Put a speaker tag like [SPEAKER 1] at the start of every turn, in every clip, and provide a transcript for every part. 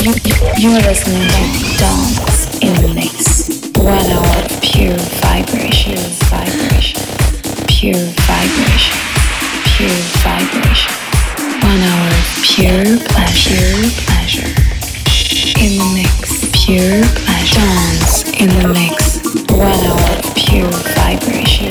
[SPEAKER 1] You're listening to Dance in the Mix. One hour pure vibration, vibration, pure vibration, pure vibration. One hour pure pleasure, pleasure. In the mix, pure pleasure. Dance in the mix. One hour of pure vibration,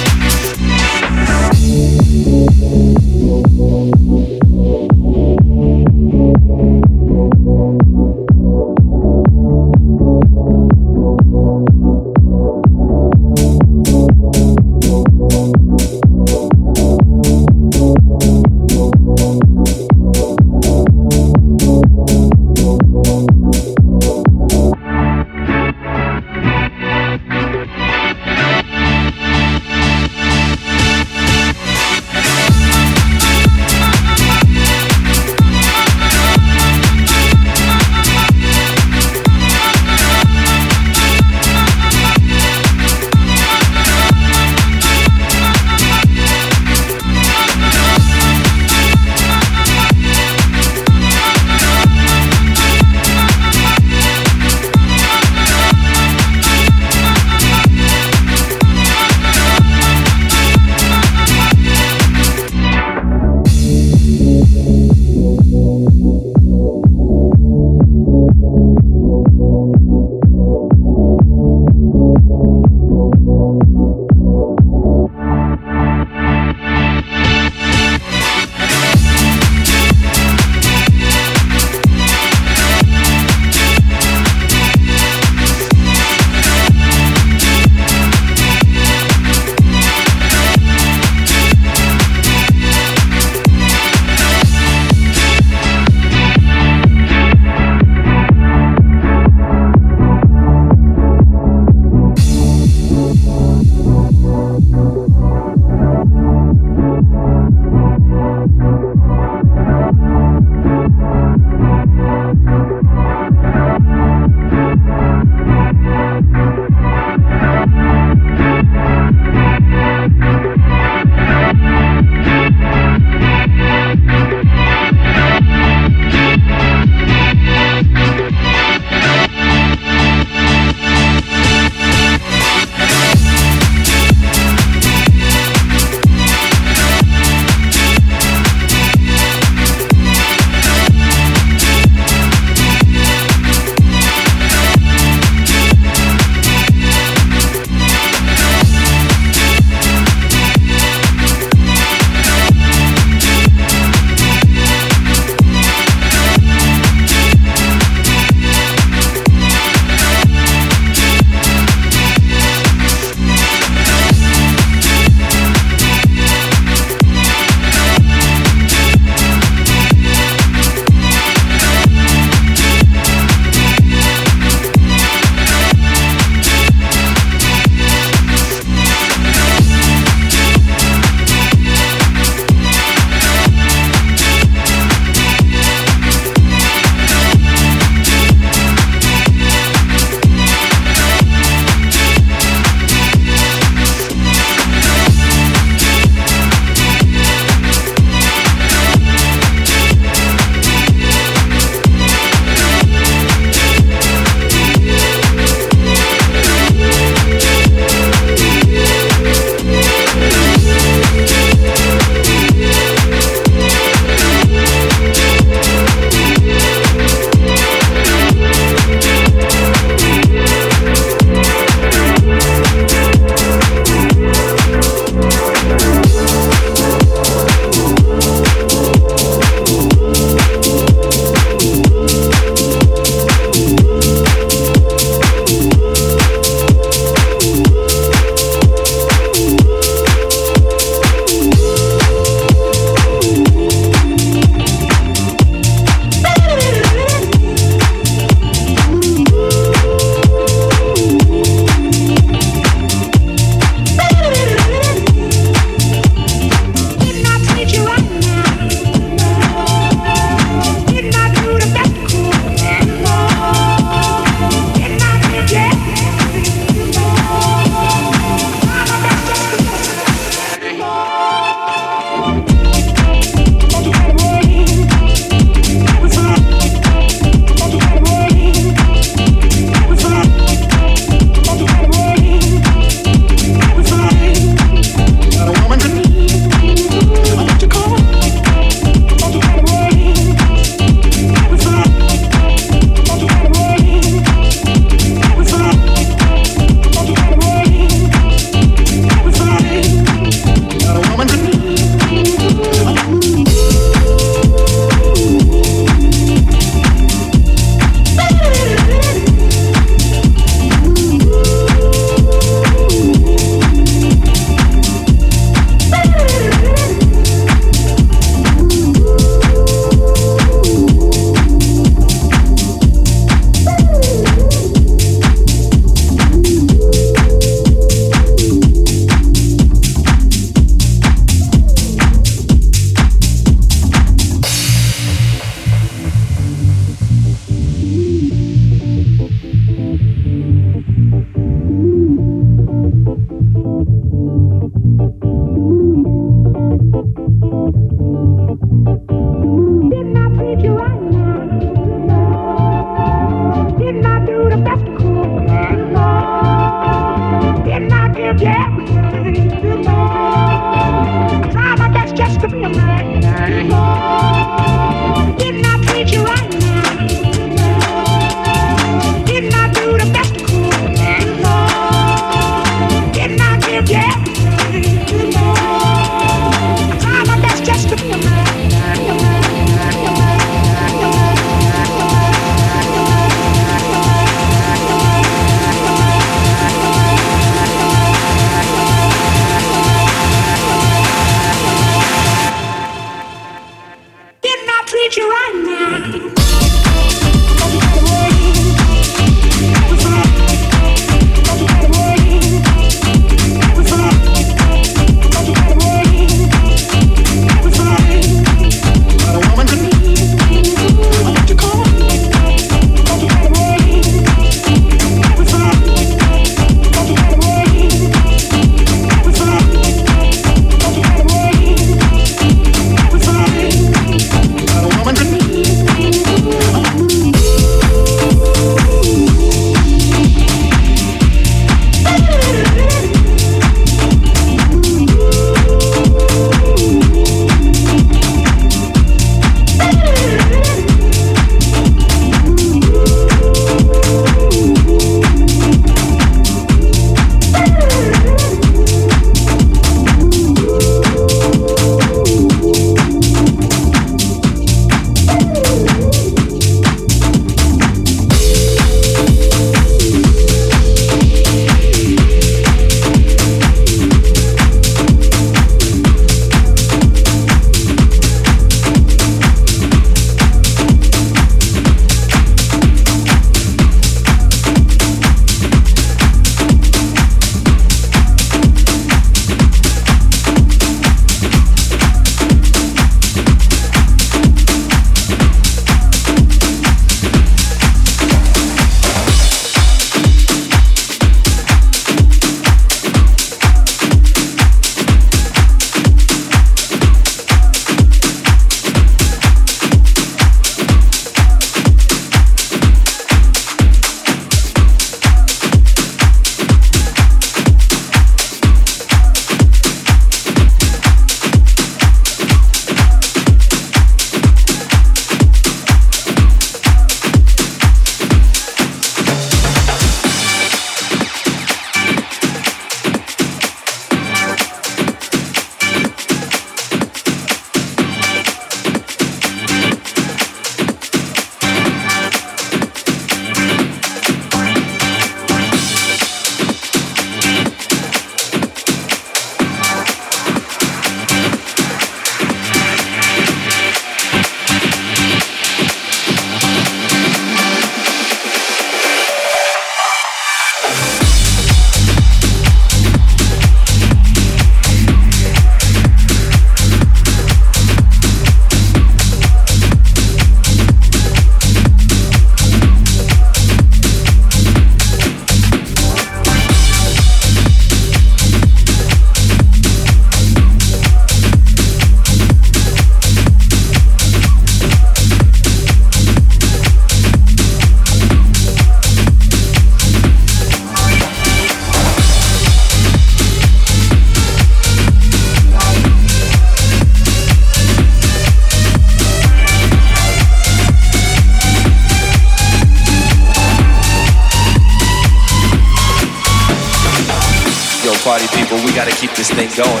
[SPEAKER 1] this thing going.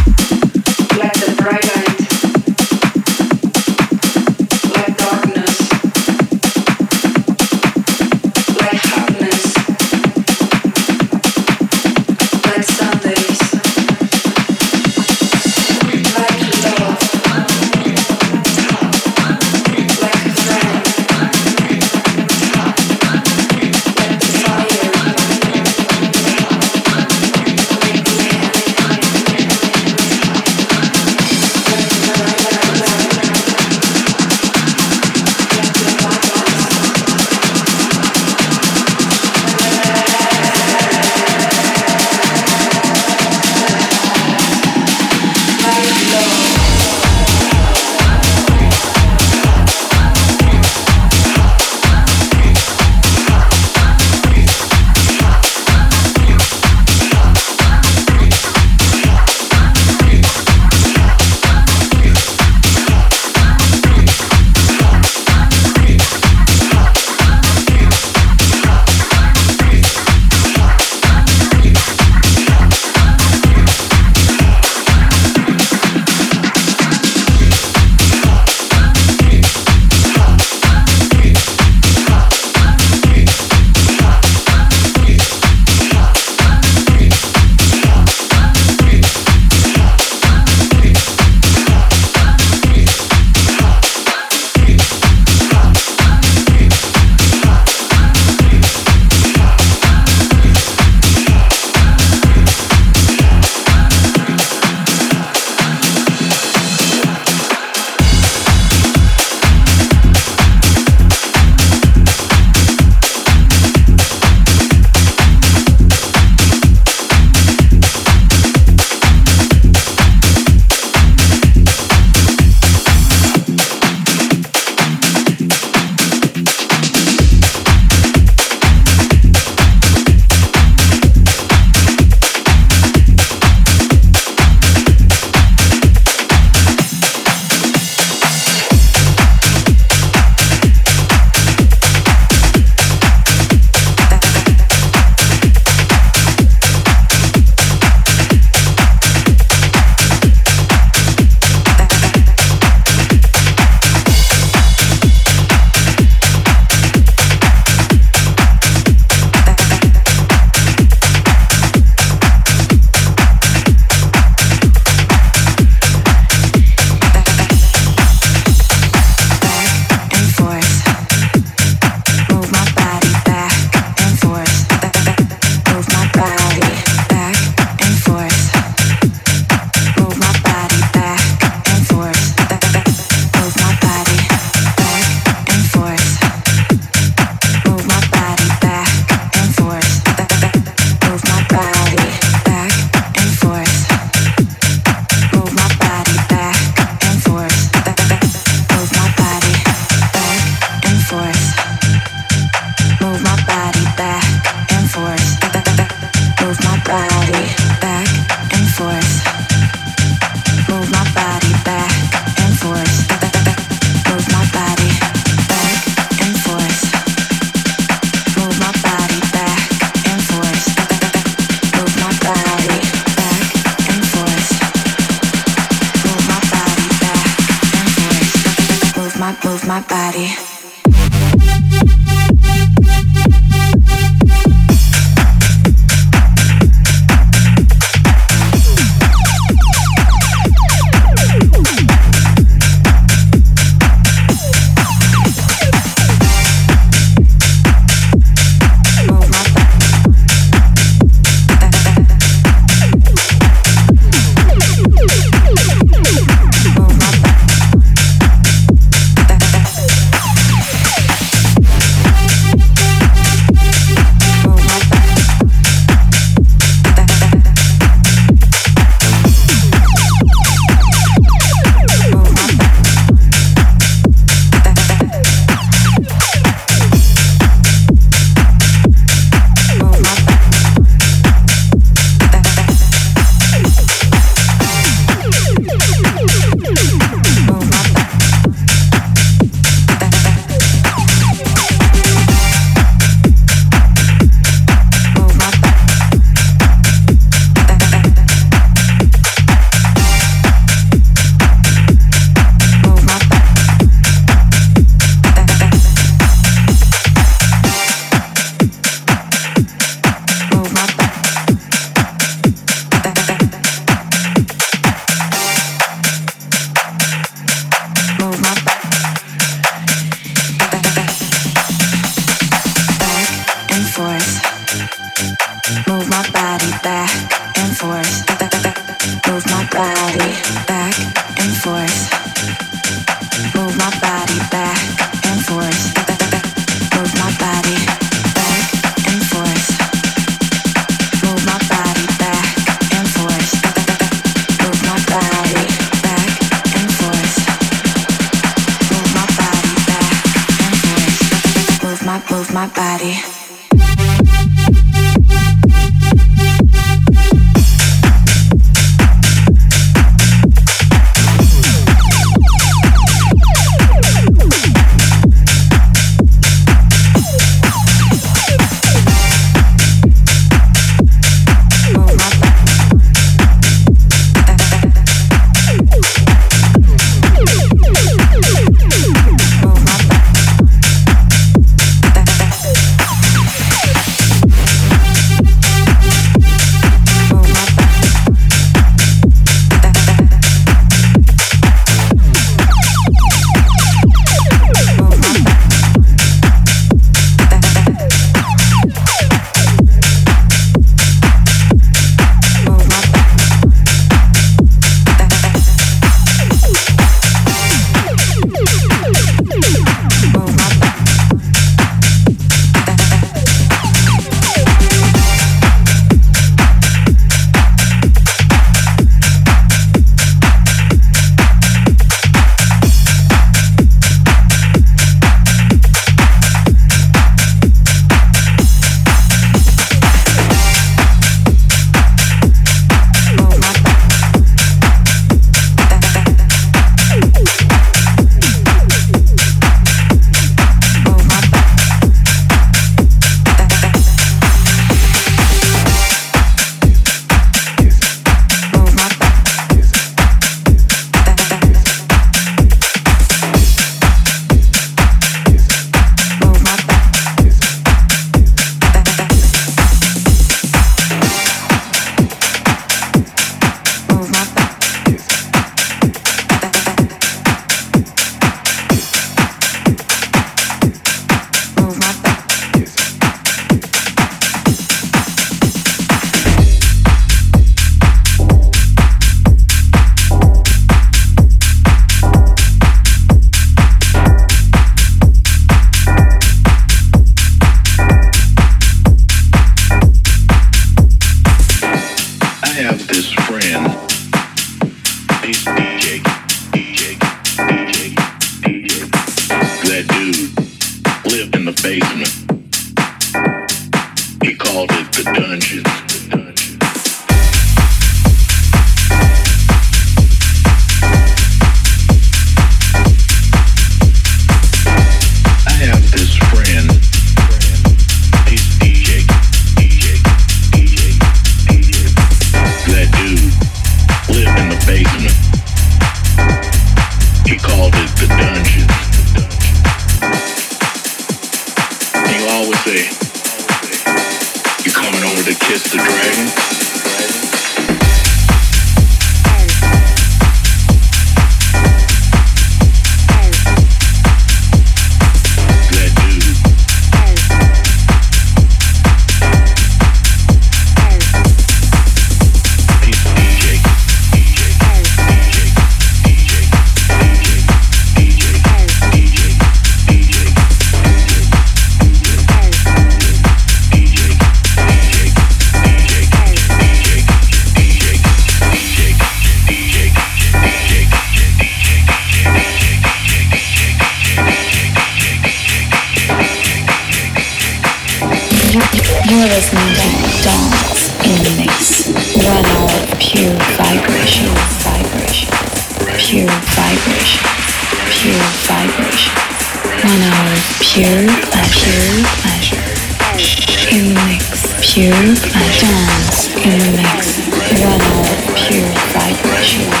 [SPEAKER 1] pure dance in the mix. One hour pure vibration.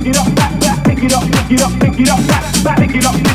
[SPEAKER 1] pick it up, back, back,
[SPEAKER 2] pick it up, pick it up, pick
[SPEAKER 1] it up,
[SPEAKER 2] back, back, pick it up.